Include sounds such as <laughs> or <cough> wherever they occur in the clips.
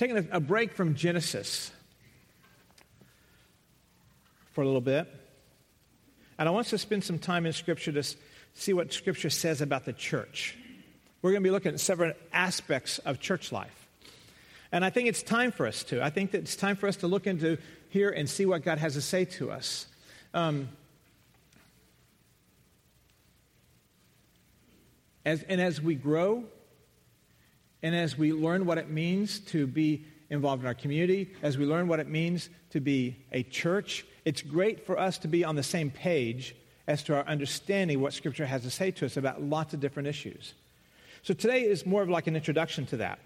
taking a, break from Genesis for a little bit. And I want us to spend some time in Scripture to see what Scripture says about the church. We're going to be looking at several aspects of church life. And I think it's time for us to. I think that it's time for us to look into here and see what God has to say to us. Um, as, and as we grow, and as we learn what it means to be involved in our community, as we learn what it means to be a church, it's great for us to be on the same page as to our understanding what Scripture has to say to us about lots of different issues. So today is more of like an introduction to that.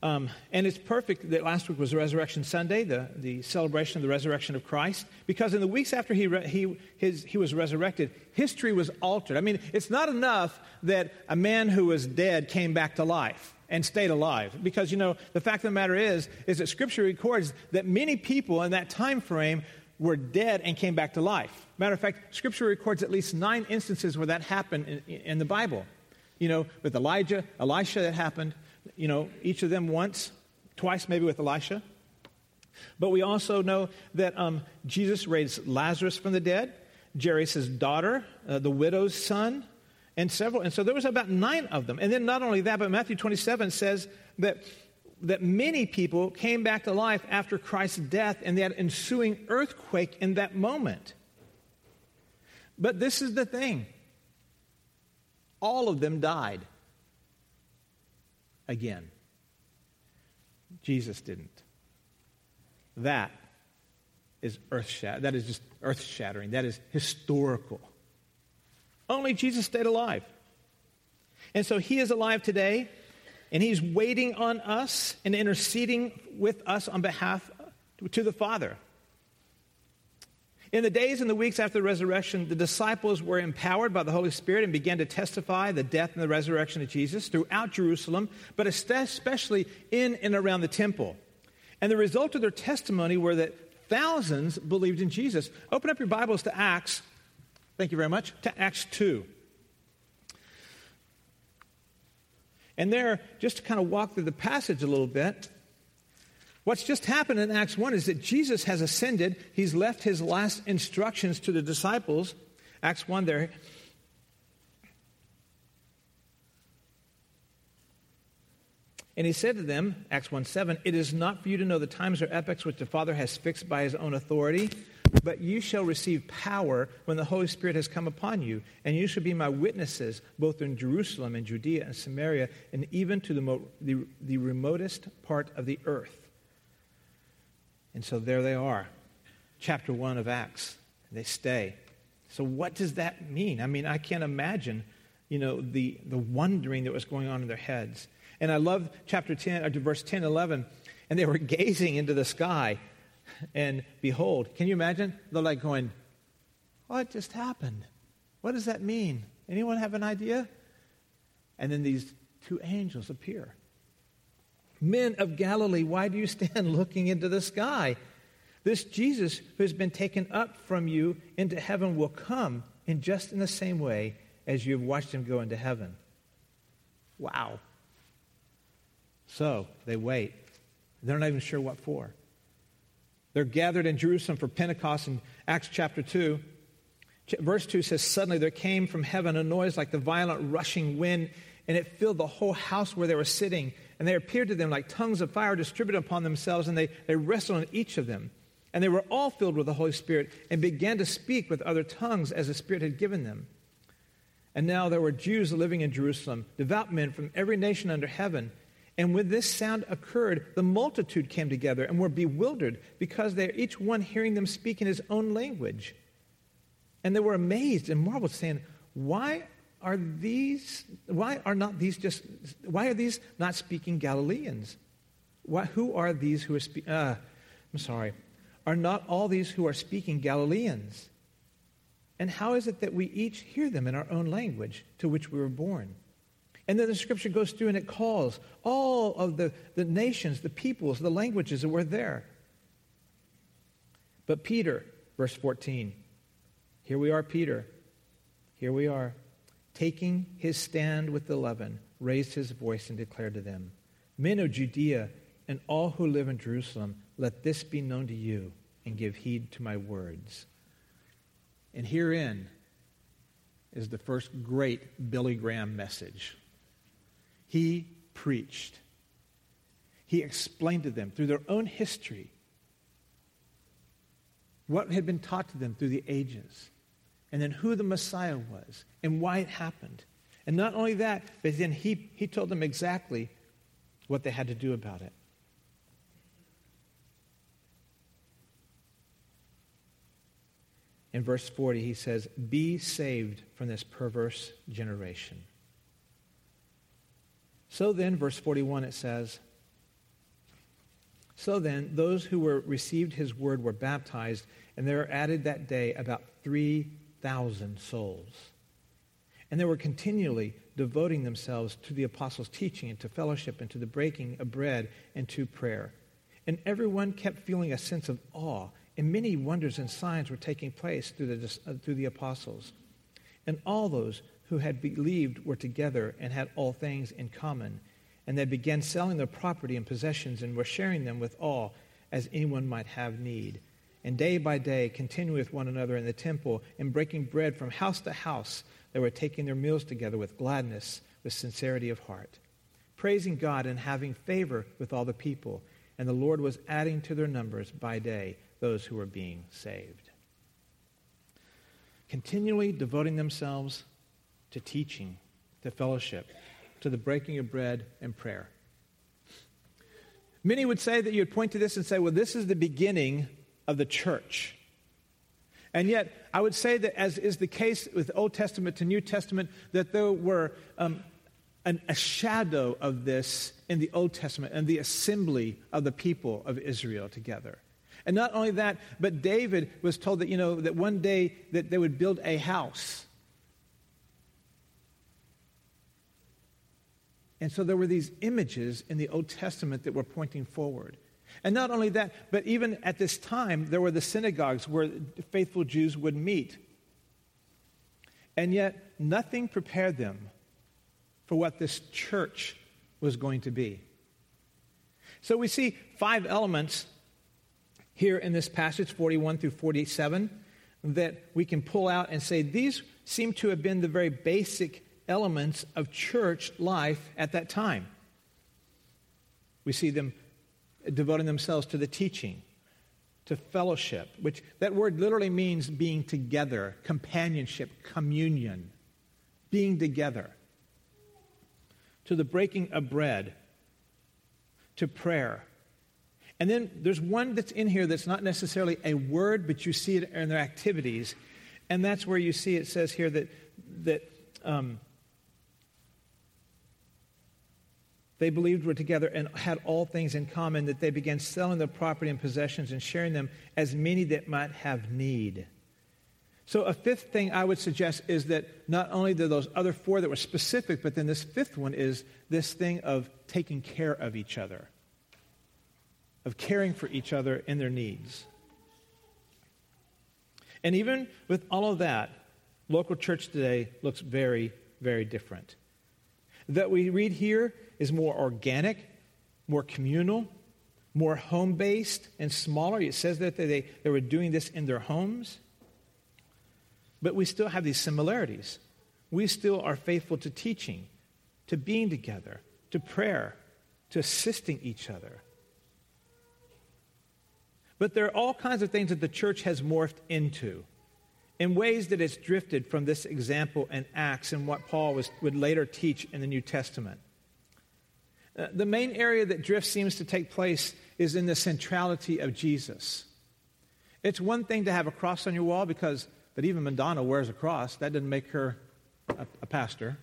Um, and it's perfect that last week was Resurrection Sunday, the, the celebration of the resurrection of Christ, because in the weeks after he, re- he, his, he was resurrected, history was altered. I mean, it's not enough that a man who was dead came back to life and stayed alive. Because, you know, the fact of the matter is, is that Scripture records that many people in that time frame were dead and came back to life. Matter of fact, Scripture records at least nine instances where that happened in, in the Bible. You know, with Elijah, Elisha, that happened you know, each of them once, twice maybe with Elisha. But we also know that um, Jesus raised Lazarus from the dead, Jairus' daughter, uh, the widow's son, and several. And so there was about nine of them. And then not only that, but Matthew 27 says that, that many people came back to life after Christ's death and that ensuing earthquake in that moment. But this is the thing all of them died again. Jesus didn't. That is earth shattering. That is just earth shattering. That is historical. Only Jesus stayed alive. And so he is alive today, and he's waiting on us and interceding with us on behalf to the Father. In the days and the weeks after the resurrection, the disciples were empowered by the Holy Spirit and began to testify the death and the resurrection of Jesus throughout Jerusalem, but especially in and around the temple. And the result of their testimony were that thousands believed in Jesus. Open up your Bibles to Acts. Thank you very much. To Acts 2. And there, just to kind of walk through the passage a little bit, What's just happened in Acts 1 is that Jesus has ascended. He's left his last instructions to the disciples. Acts 1 there. And he said to them, Acts 1 7, It is not for you to know the times or epochs which the Father has fixed by his own authority, but you shall receive power when the Holy Spirit has come upon you, and you shall be my witnesses both in Jerusalem and Judea and Samaria, and even to the, mo- the, the remotest part of the earth. And so there they are, chapter 1 of Acts. They stay. So what does that mean? I mean, I can't imagine, you know, the, the wondering that was going on in their heads. And I love chapter 10, or verse 10, 11. And they were <laughs> gazing into the sky, and behold, can you imagine? They're like going, What just happened? What does that mean? Anyone have an idea? And then these two angels appear. Men of Galilee, why do you stand <laughs> looking into the sky? This Jesus who has been taken up from you into heaven will come in just in the same way as you have watched him go into heaven. Wow. So they wait. They're not even sure what for. They're gathered in Jerusalem for Pentecost in Acts chapter 2. Verse 2 says, Suddenly there came from heaven a noise like the violent rushing wind, and it filled the whole house where they were sitting and they appeared to them like tongues of fire distributed upon themselves, and they, they rested on each of them. And they were all filled with the Holy Spirit and began to speak with other tongues as the Spirit had given them. And now there were Jews living in Jerusalem, devout men from every nation under heaven. And when this sound occurred, the multitude came together and were bewildered because they each one hearing them speak in his own language. And they were amazed and marveled, saying, Why are these, why are not these just, why are these not speaking Galileans? Why, who are these who are speaking, uh, I'm sorry, are not all these who are speaking Galileans? And how is it that we each hear them in our own language to which we were born? And then the scripture goes through and it calls all of the, the nations, the peoples, the languages that were there. But Peter, verse 14, here we are, Peter. Here we are taking his stand with the eleven, raised his voice and declared to them, Men of Judea and all who live in Jerusalem, let this be known to you and give heed to my words. And herein is the first great Billy Graham message. He preached. He explained to them through their own history what had been taught to them through the ages, and then who the Messiah was and why it happened. And not only that, but then he, he told them exactly what they had to do about it. In verse 40, he says, Be saved from this perverse generation. So then, verse 41, it says, So then, those who were received his word were baptized, and there were added that day about 3,000 souls. And they were continually devoting themselves to the apostles' teaching and to fellowship and to the breaking of bread and to prayer. And everyone kept feeling a sense of awe and many wonders and signs were taking place through the, uh, through the apostles. And all those who had believed were together and had all things in common. And they began selling their property and possessions and were sharing them with all as anyone might have need. And day by day, continuing with one another in the temple and breaking bread from house to house, they were taking their meals together with gladness, with sincerity of heart, praising God and having favor with all the people. And the Lord was adding to their numbers by day those who were being saved. Continually devoting themselves to teaching, to fellowship, to the breaking of bread and prayer. Many would say that you would point to this and say, well, this is the beginning of the church. And yet, I would say that, as is the case with Old Testament to New Testament, that there were um, an, a shadow of this in the Old Testament and the assembly of the people of Israel together. And not only that, but David was told that, you know, that one day that they would build a house. And so there were these images in the Old Testament that were pointing forward. And not only that, but even at this time, there were the synagogues where faithful Jews would meet. And yet, nothing prepared them for what this church was going to be. So we see five elements here in this passage, 41 through 47, that we can pull out and say these seem to have been the very basic elements of church life at that time. We see them devoting themselves to the teaching, to fellowship, which that word literally means being together, companionship, communion, being together, to the breaking of bread, to prayer, and then there's one that's in here that's not necessarily a word, but you see it in their activities. And that's where you see it says here that, that um, they believed were together and had all things in common, that they began selling their property and possessions and sharing them as many that might have need. So, a fifth thing I would suggest is that not only do those other four that were specific, but then this fifth one is this thing of taking care of each other of caring for each other and their needs. And even with all of that, local church today looks very, very different. That we read here is more organic, more communal, more home based, and smaller. It says that they, they were doing this in their homes. But we still have these similarities. We still are faithful to teaching, to being together, to prayer, to assisting each other. But there are all kinds of things that the church has morphed into in ways that it's drifted from this example in Acts and what Paul was, would later teach in the New Testament. Uh, the main area that drift seems to take place is in the centrality of Jesus. It's one thing to have a cross on your wall because that even Madonna wears a cross. That didn't make her a, a pastor.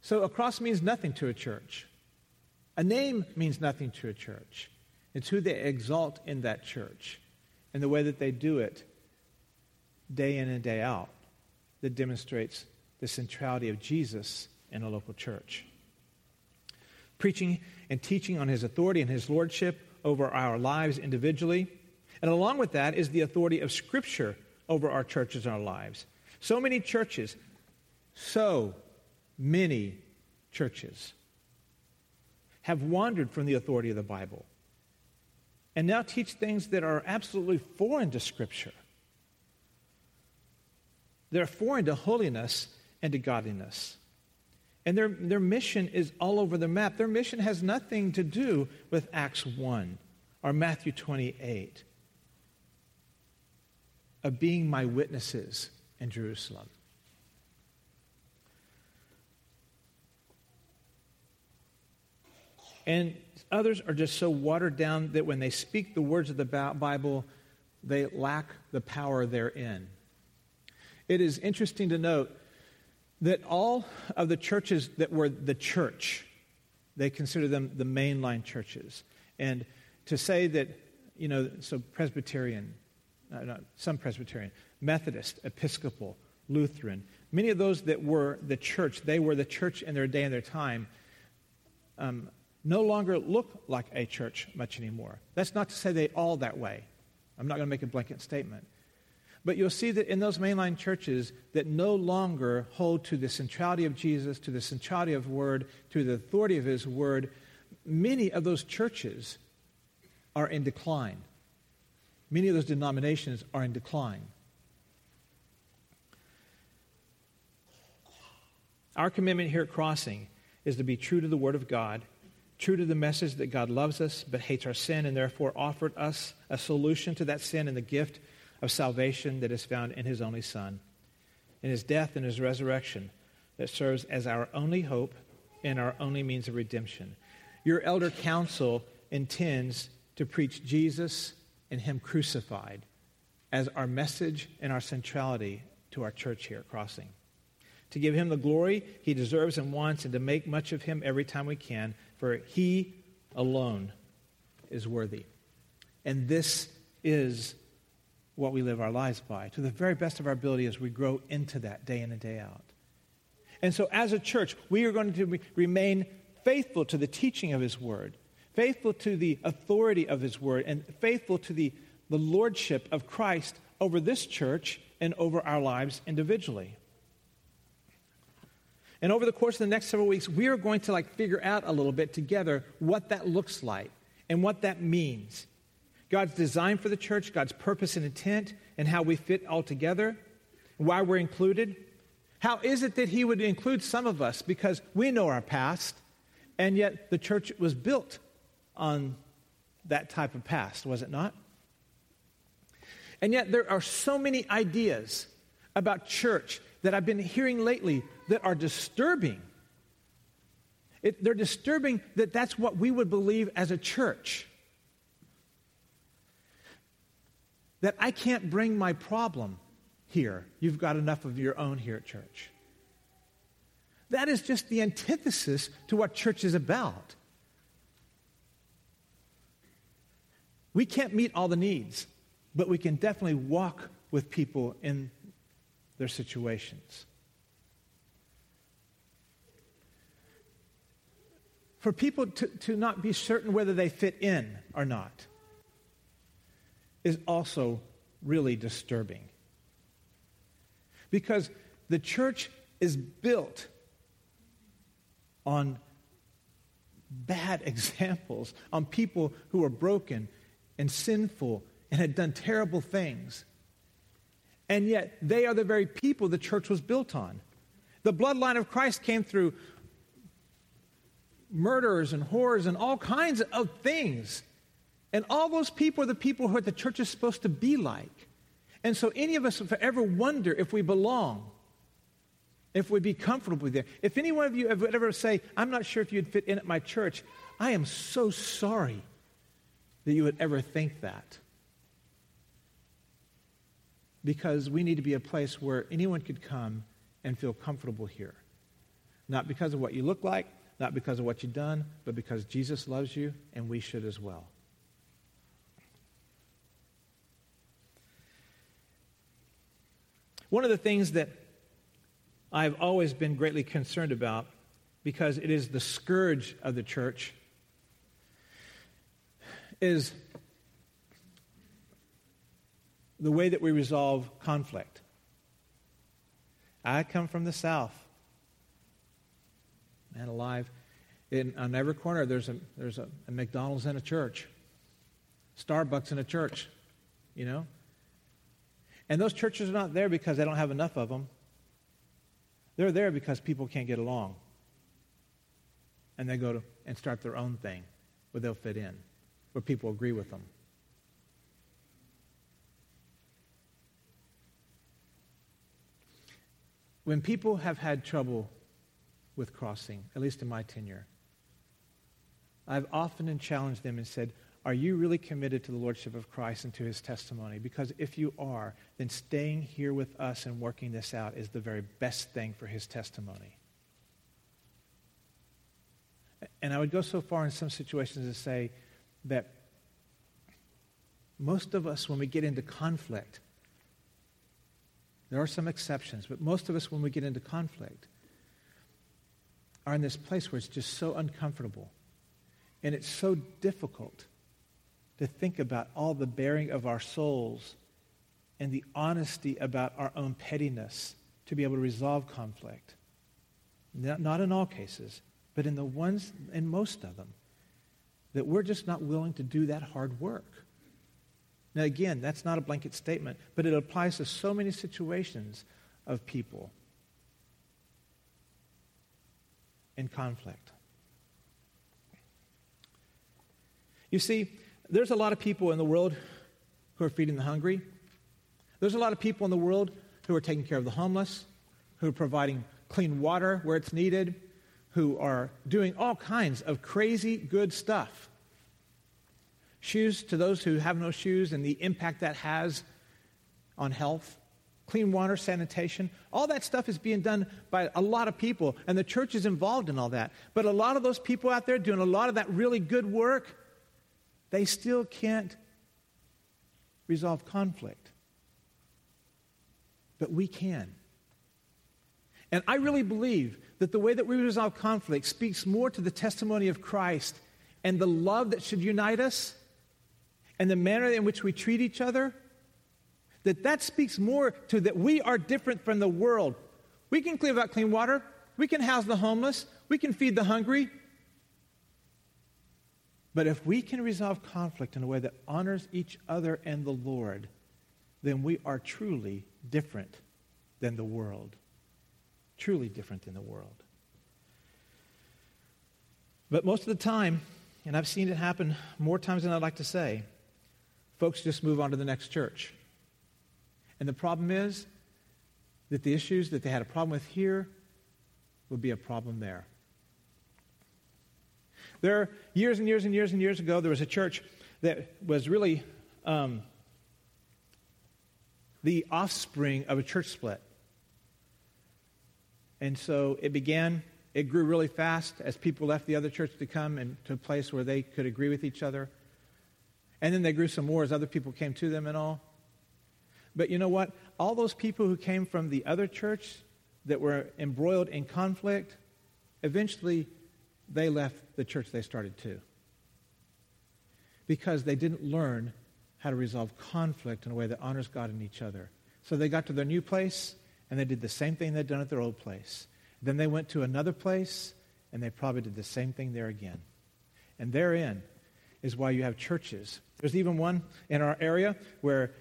So a cross means nothing to a church. A name means nothing to a church. It's who they exalt in that church and the way that they do it day in and day out that demonstrates the centrality of Jesus in a local church. Preaching and teaching on his authority and his lordship over our lives individually. And along with that is the authority of Scripture over our churches and our lives. So many churches, so many churches have wandered from the authority of the Bible and now teach things that are absolutely foreign to Scripture. They're foreign to holiness and to godliness. And their, their mission is all over the map. Their mission has nothing to do with Acts 1 or Matthew 28 of being my witnesses in Jerusalem. And others are just so watered down that when they speak the words of the Bible, they lack the power therein. It is interesting to note that all of the churches that were the church, they consider them the mainline churches. And to say that, you know, so Presbyterian, uh, not, some Presbyterian, Methodist, Episcopal, Lutheran, many of those that were the church, they were the church in their day and their time, um, no longer look like a church much anymore. That's not to say they all that way. I'm not going to make a blanket statement. But you'll see that in those mainline churches that no longer hold to the centrality of Jesus, to the centrality of Word, to the authority of His Word, many of those churches are in decline. Many of those denominations are in decline. Our commitment here at Crossing is to be true to the Word of God, true to the message that God loves us but hates our sin and therefore offered us a solution to that sin and the gift of salvation that is found in his only Son, in his death and his resurrection that serves as our only hope and our only means of redemption. Your elder council intends to preach Jesus and him crucified as our message and our centrality to our church here at Crossing. To give him the glory he deserves and wants, and to make much of him every time we can, for he alone is worthy. And this is what we live our lives by to the very best of our ability as we grow into that day in and day out. And so, as a church, we are going to re- remain faithful to the teaching of His Word, faithful to the authority of His Word, and faithful to the, the lordship of Christ over this church and over our lives individually. And over the course of the next several weeks, we are going to like figure out a little bit together what that looks like and what that means God's design for the church, God's purpose and intent, and how we fit all together, why we're included. How is it that He would include some of us? Because we know our past, and yet the church was built on that type of past, was it not? And yet there are so many ideas about church that I've been hearing lately that are disturbing. It, they're disturbing that that's what we would believe as a church. that I can't bring my problem here. You've got enough of your own here at church. That is just the antithesis to what church is about. We can't meet all the needs, but we can definitely walk with people in their situations. For people to, to not be certain whether they fit in or not is also really disturbing. Because the church is built on bad <laughs> examples, on people who are broken and sinful and had done terrible things. And yet, they are the very people the church was built on. The bloodline of Christ came through murderers and whores and all kinds of things. And all those people are the people who the church is supposed to be like. And so, any of us, ever wonder if we belong, if we'd be comfortable there, if any one of you would ever say, I'm not sure if you'd fit in at my church, I am so sorry that you would ever think that. Because we need to be a place where anyone could come and feel comfortable here. Not because of what you look like, not because of what you've done, but because Jesus loves you and we should as well. One of the things that I've always been greatly concerned about, because it is the scourge of the church, is the way that we resolve conflict. I come from the South. Man alive. in, on every corner, there's, a, there's a, a McDonald's and a church, Starbucks and a church, you know? And those churches are not there because they don't have enough of them. They're there because people can't get along. And they go to and start their own thing where they'll fit in, where people agree with them. When people have had trouble with crossing, at least in my tenure, I've often challenged them and said, Are you really committed to the Lordship of Christ and to his testimony? Because if you are, then staying here with us and working this out is the very best thing for his testimony. And I would go so far in some situations to say that most of us, when we get into conflict, there are some exceptions, but most of us, when we get into conflict, are in this place where it's just so uncomfortable and it's so difficult to think about all the bearing of our souls and the honesty about our own pettiness to be able to resolve conflict. Not in all cases, but in the ones, in most of them, that we're just not willing to do that hard work. Now, again, that's not a blanket statement, but it applies to so many situations of people in conflict. You see, there's a lot of people in the world who are feeding the hungry. There's a lot of people in the world who are taking care of the homeless, who are providing clean water where it's needed, who are doing all kinds of crazy good stuff. Shoes to those who have no shoes and the impact that has on health. Clean water, sanitation, all that stuff is being done by a lot of people, and the church is involved in all that. But a lot of those people out there doing a lot of that really good work they still can't resolve conflict. But we can. And I really believe that the way that we resolve conflict speaks more to the testimony of Christ and the love that should unite us and the manner in which we treat each other that that speaks more to that we are different from the world we can clean out clean water we can house the homeless we can feed the hungry but if we can resolve conflict in a way that honors each other and the Lord, then we are truly different than the world. Truly different than the world. But most of the time, and I've seen it happen more times than I'd like to say, folks just move on to the next church. And the problem is that the issues that they had a problem with here will be a problem there. There, years and years and years and years ago, there was a church that was really um, the offspring of a church split. And so it began, it grew really fast as people left the other church to come and to a place where they could agree with each other. And then they grew some more as other people came to them and all. But you know what? All those people who came from the other church that were embroiled in conflict eventually they left the church they started too. Because they didn't learn how to resolve conflict in a way that honors God and each other. So they got to their new place and they did the same thing they'd done at their old place. Then they went to another place and they probably did the same thing there again. And therein is why you have churches. There's even one in our area where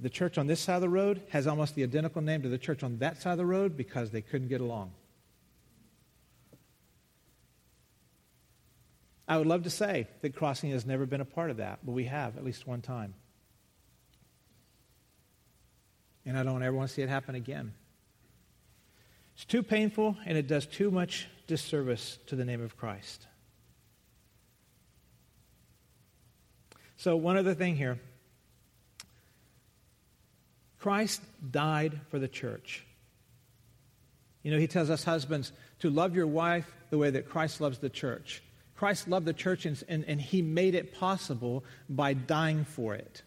the church on this side of the road has almost the identical name to the church on that side of the road because they couldn't get along. I would love to say that crossing has never been a part of that, but we have at least one time. And I don't ever want to see it happen again. It's too painful and it does too much disservice to the name of Christ. So, one other thing here Christ died for the church. You know, he tells us husbands to love your wife the way that Christ loves the church. Christ loved the church and, and, and he made it possible by dying for it.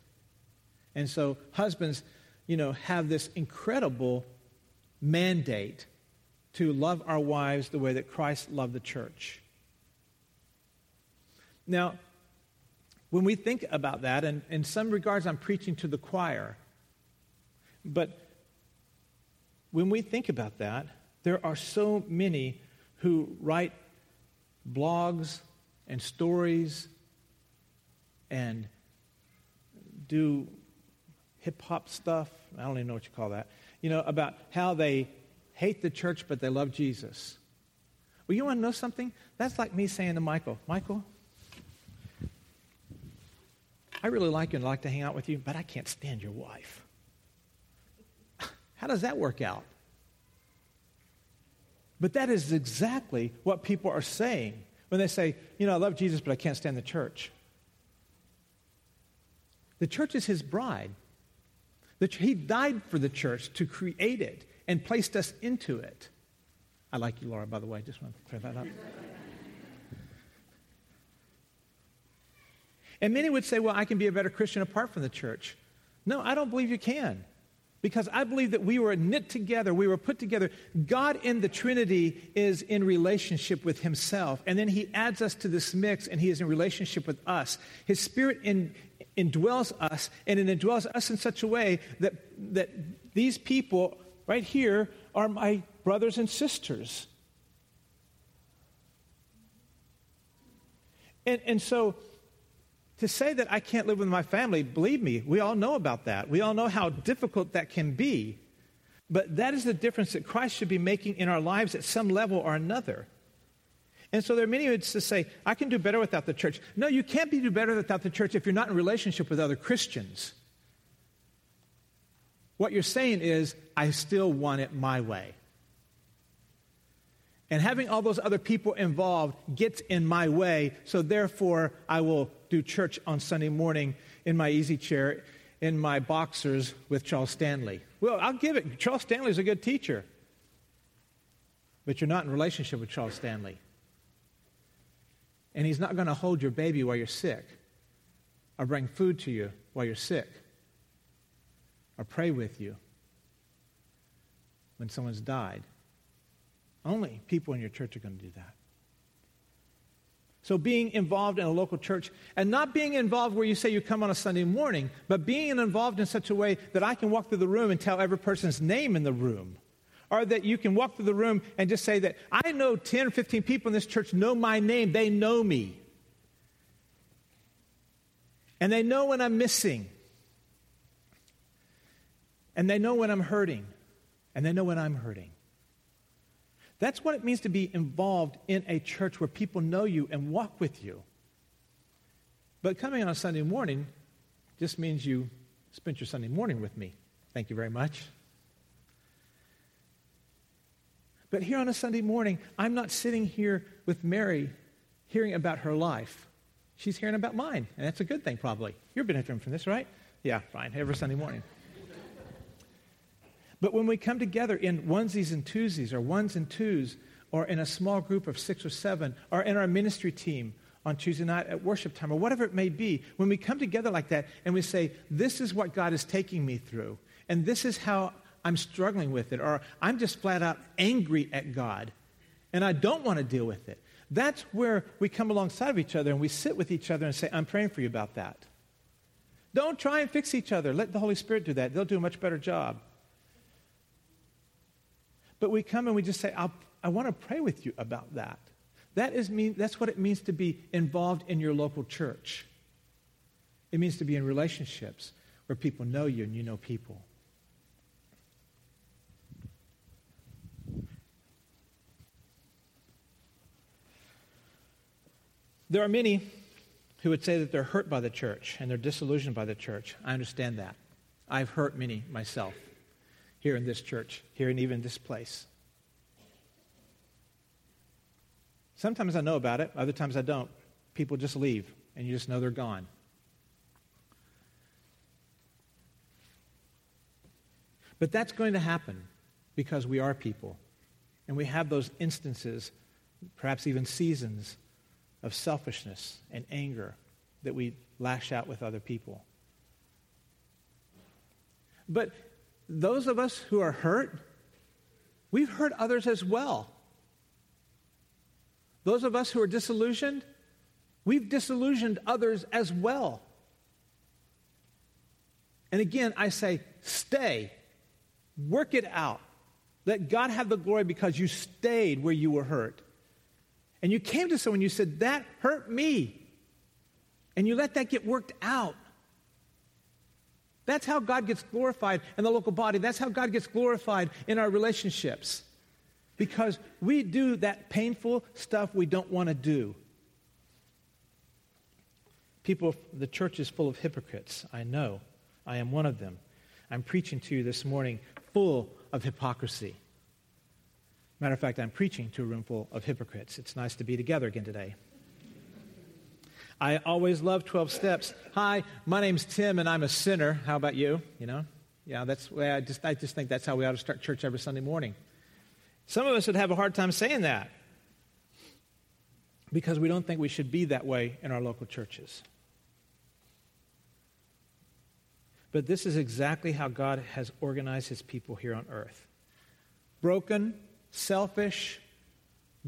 And so husbands, you know, have this incredible mandate to love our wives the way that Christ loved the church. Now, when we think about that, and in some regards I'm preaching to the choir, but when we think about that, there are so many who write blogs and stories and do hip hop stuff. I don't even know what you call that. You know, about how they hate the church but they love Jesus. Well, you want to know something? That's like me saying to Michael, Michael, I really like you and like to hang out with you, but I can't stand your wife. How does that work out? But that is exactly what people are saying when they say, you know, I love Jesus, but I can't stand the church. The church is his bride. he died for the church to create it and placed us into it. I like you, Laura, by the way. I just want to clear that up. and many would say, well, I can be a better Christian apart from the church. No, I don't believe you can. Because I believe that we were knit together, we were put together. God in the Trinity is in relationship with Himself, and then He adds us to this mix, and He is in relationship with us. His Spirit in, indwells us, and it indwells us in such a way that, that these people right here are my brothers and sisters. And, and so to say that I can't live with my family, believe me, we all know about that. We all know how difficult that can be. But that is the difference that Christ should be making in our lives at some level or another. And so there are many who to say, I can do better without the church. No, you can't be do better without the church if you're not in relationship with other Christians. What you're saying is, I still want it my way. And having all those other people involved gets in my way, so therefore I will do church on Sunday morning in my easy chair, in my boxers with Charles Stanley. Well, I'll give it. Charles Stanley is a good teacher. But you're not in relationship with Charles Stanley. And he's not going to hold your baby while you're sick, or bring food to you while you're sick, or pray with you when someone's died. Only people in your church are going to do that. So, being involved in a local church and not being involved where you say you come on a Sunday morning, but being involved in such a way that I can walk through the room and tell every person's name in the room. Or that you can walk through the room and just say that I know 10 or 15 people in this church know my name, they know me. And they know when I'm missing. And they know when I'm hurting. And they know when I'm hurting. That's what it means to be involved in a church where people know you and walk with you. But coming on a Sunday morning just means you spent your Sunday morning with me. Thank you very much. But here on a Sunday morning, I'm not sitting here with Mary hearing about her life. She's hearing about mine, and that's a good thing, probably. You're benefiting from this, right? Yeah, fine, every Sunday morning. But when we come together in onesies and twosies, or ones and twos, or in a small group of six or seven, or in our ministry team on Tuesday night at worship time, or whatever it may be, when we come together like that and we say, This is what God is taking me through, and this is how I'm struggling with it, or I'm just flat out angry at God, and I don't want to deal with it. That's where we come alongside of each other and we sit with each other and say, I'm praying for you about that. Don't try and fix each other. Let the Holy Spirit do that. They'll do a much better job. But we come and we just say, i want to pray with you about that. That is mean, that's what it means to be involved in your local church. It means to be in relationships where people know you and you know people. There are many who would say that they're hurt by the church and they're disillusioned by the church. I understand that. I've hurt many myself here in this church, here and even this place. Sometimes I know about it, other times I don't. People just leave, and you just know they're gone. But that's going to happen because we are people. And we have those instances, perhaps even seasons, of selfishness and anger that we lash out with other people. But those of us who are hurt, we've hurt others as well. Those of us who are disillusioned, we've disillusioned others as well. And again, I say, stay, work it out. Let God have the glory because you stayed where you were hurt. and you came to someone, you said, That hurt me. And you let that get worked out. That's how God gets glorified in the local body. That's how God gets glorified in our relationships. Because we do that painful stuff we don't want to do. People, the church is full of hypocrites. I know. I am one of them. I'm preaching to you this morning full of hypocrisy. Matter of fact, I'm preaching to a room full of hypocrites. It's nice to be together again today. I always love 12 steps. Hi, my name's Tim and I'm a sinner. How about you? You know? Yeah, that's way I just I just think that's how we ought to start church every Sunday morning. Some of us would have a hard time saying that because we don't think we should be that way in our local churches. But this is exactly how God has organized his people here on earth broken, selfish,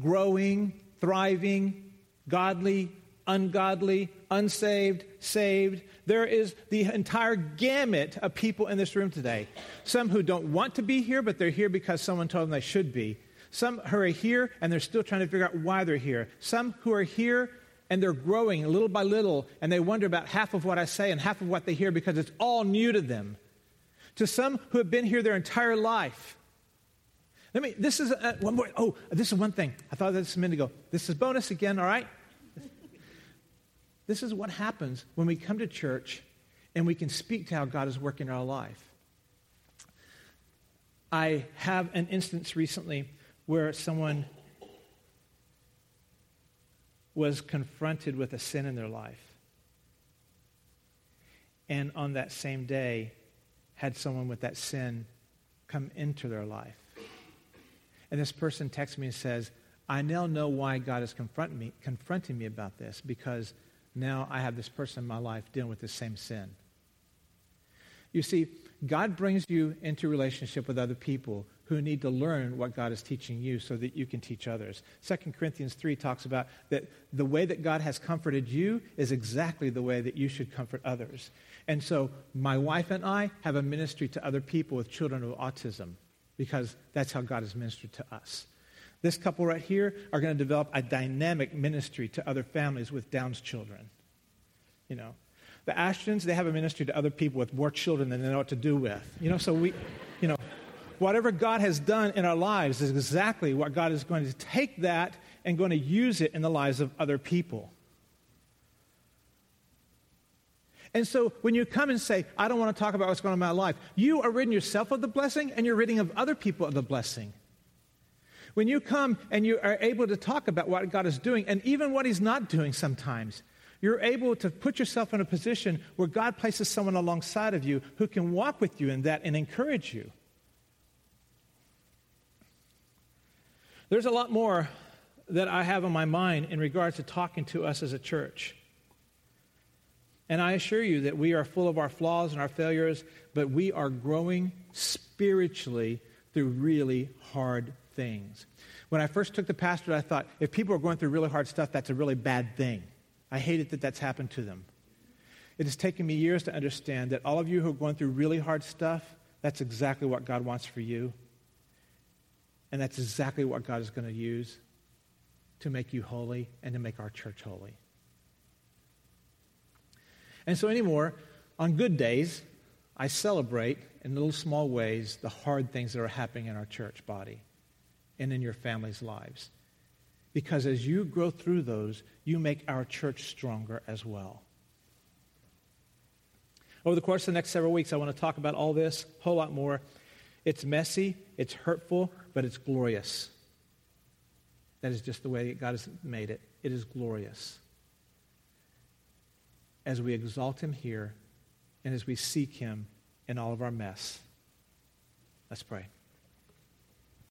growing, thriving, godly, ungodly, unsaved, saved. There is the entire gamut of people in this room today. Some who don't want to be here, but they're here because someone told them they should be. Some who are here and they're still trying to figure out why they're here. Some who are here and they're growing little by little, and they wonder about half of what I say and half of what they hear because it's all new to them. To some who have been here their entire life. Let me, this is a, one more, oh, this is one thing. I thought of this a minute ago. This is bonus again, all right? This is what happens when we come to church and we can speak to how God is working in our life. I have an instance recently where someone was confronted with a sin in their life. And on that same day, had someone with that sin come into their life. And this person texts me and says, I now know why God is confronting me, confronting me about this because now I have this person in my life dealing with the same sin. You see, God brings you into relationship with other people who need to learn what God is teaching you so that you can teach others. 2 Corinthians 3 talks about that the way that God has comforted you is exactly the way that you should comfort others. And so my wife and I have a ministry to other people with children with autism because that's how God has ministered to us. This couple right here are going to develop a dynamic ministry to other families with Down's children. You know, the Ashtons, they have a ministry to other people with more children than they know what to do with. You know, so we, you know, whatever God has done in our lives is exactly what God is going to take that and going to use it in the lives of other people. And so when you come and say, I don't want to talk about what's going on in my life, you are ridding yourself of the blessing and you're ridding of other people of the blessing. When you come and you are able to talk about what God is doing and even what He's not doing sometimes, you're able to put yourself in a position where God places someone alongside of you who can walk with you in that and encourage you. There's a lot more that I have on my mind in regards to talking to us as a church. And I assure you that we are full of our flaws and our failures, but we are growing spiritually through really hard things. When I first took the pastorate, I thought if people are going through really hard stuff, that's a really bad thing. I hate it that that's happened to them. It has taken me years to understand that all of you who are going through really hard stuff, that's exactly what God wants for you. And that's exactly what God is going to use to make you holy and to make our church holy. And so, anymore, on good days, I celebrate in little small ways the hard things that are happening in our church body and in your family's lives. Because as you grow through those, you make our church stronger as well. Over the course of the next several weeks, I want to talk about all this, a whole lot more. It's messy, it's hurtful, but it's glorious. That is just the way God has made it. It is glorious. As we exalt Him here and as we seek Him in all of our mess. Let's pray.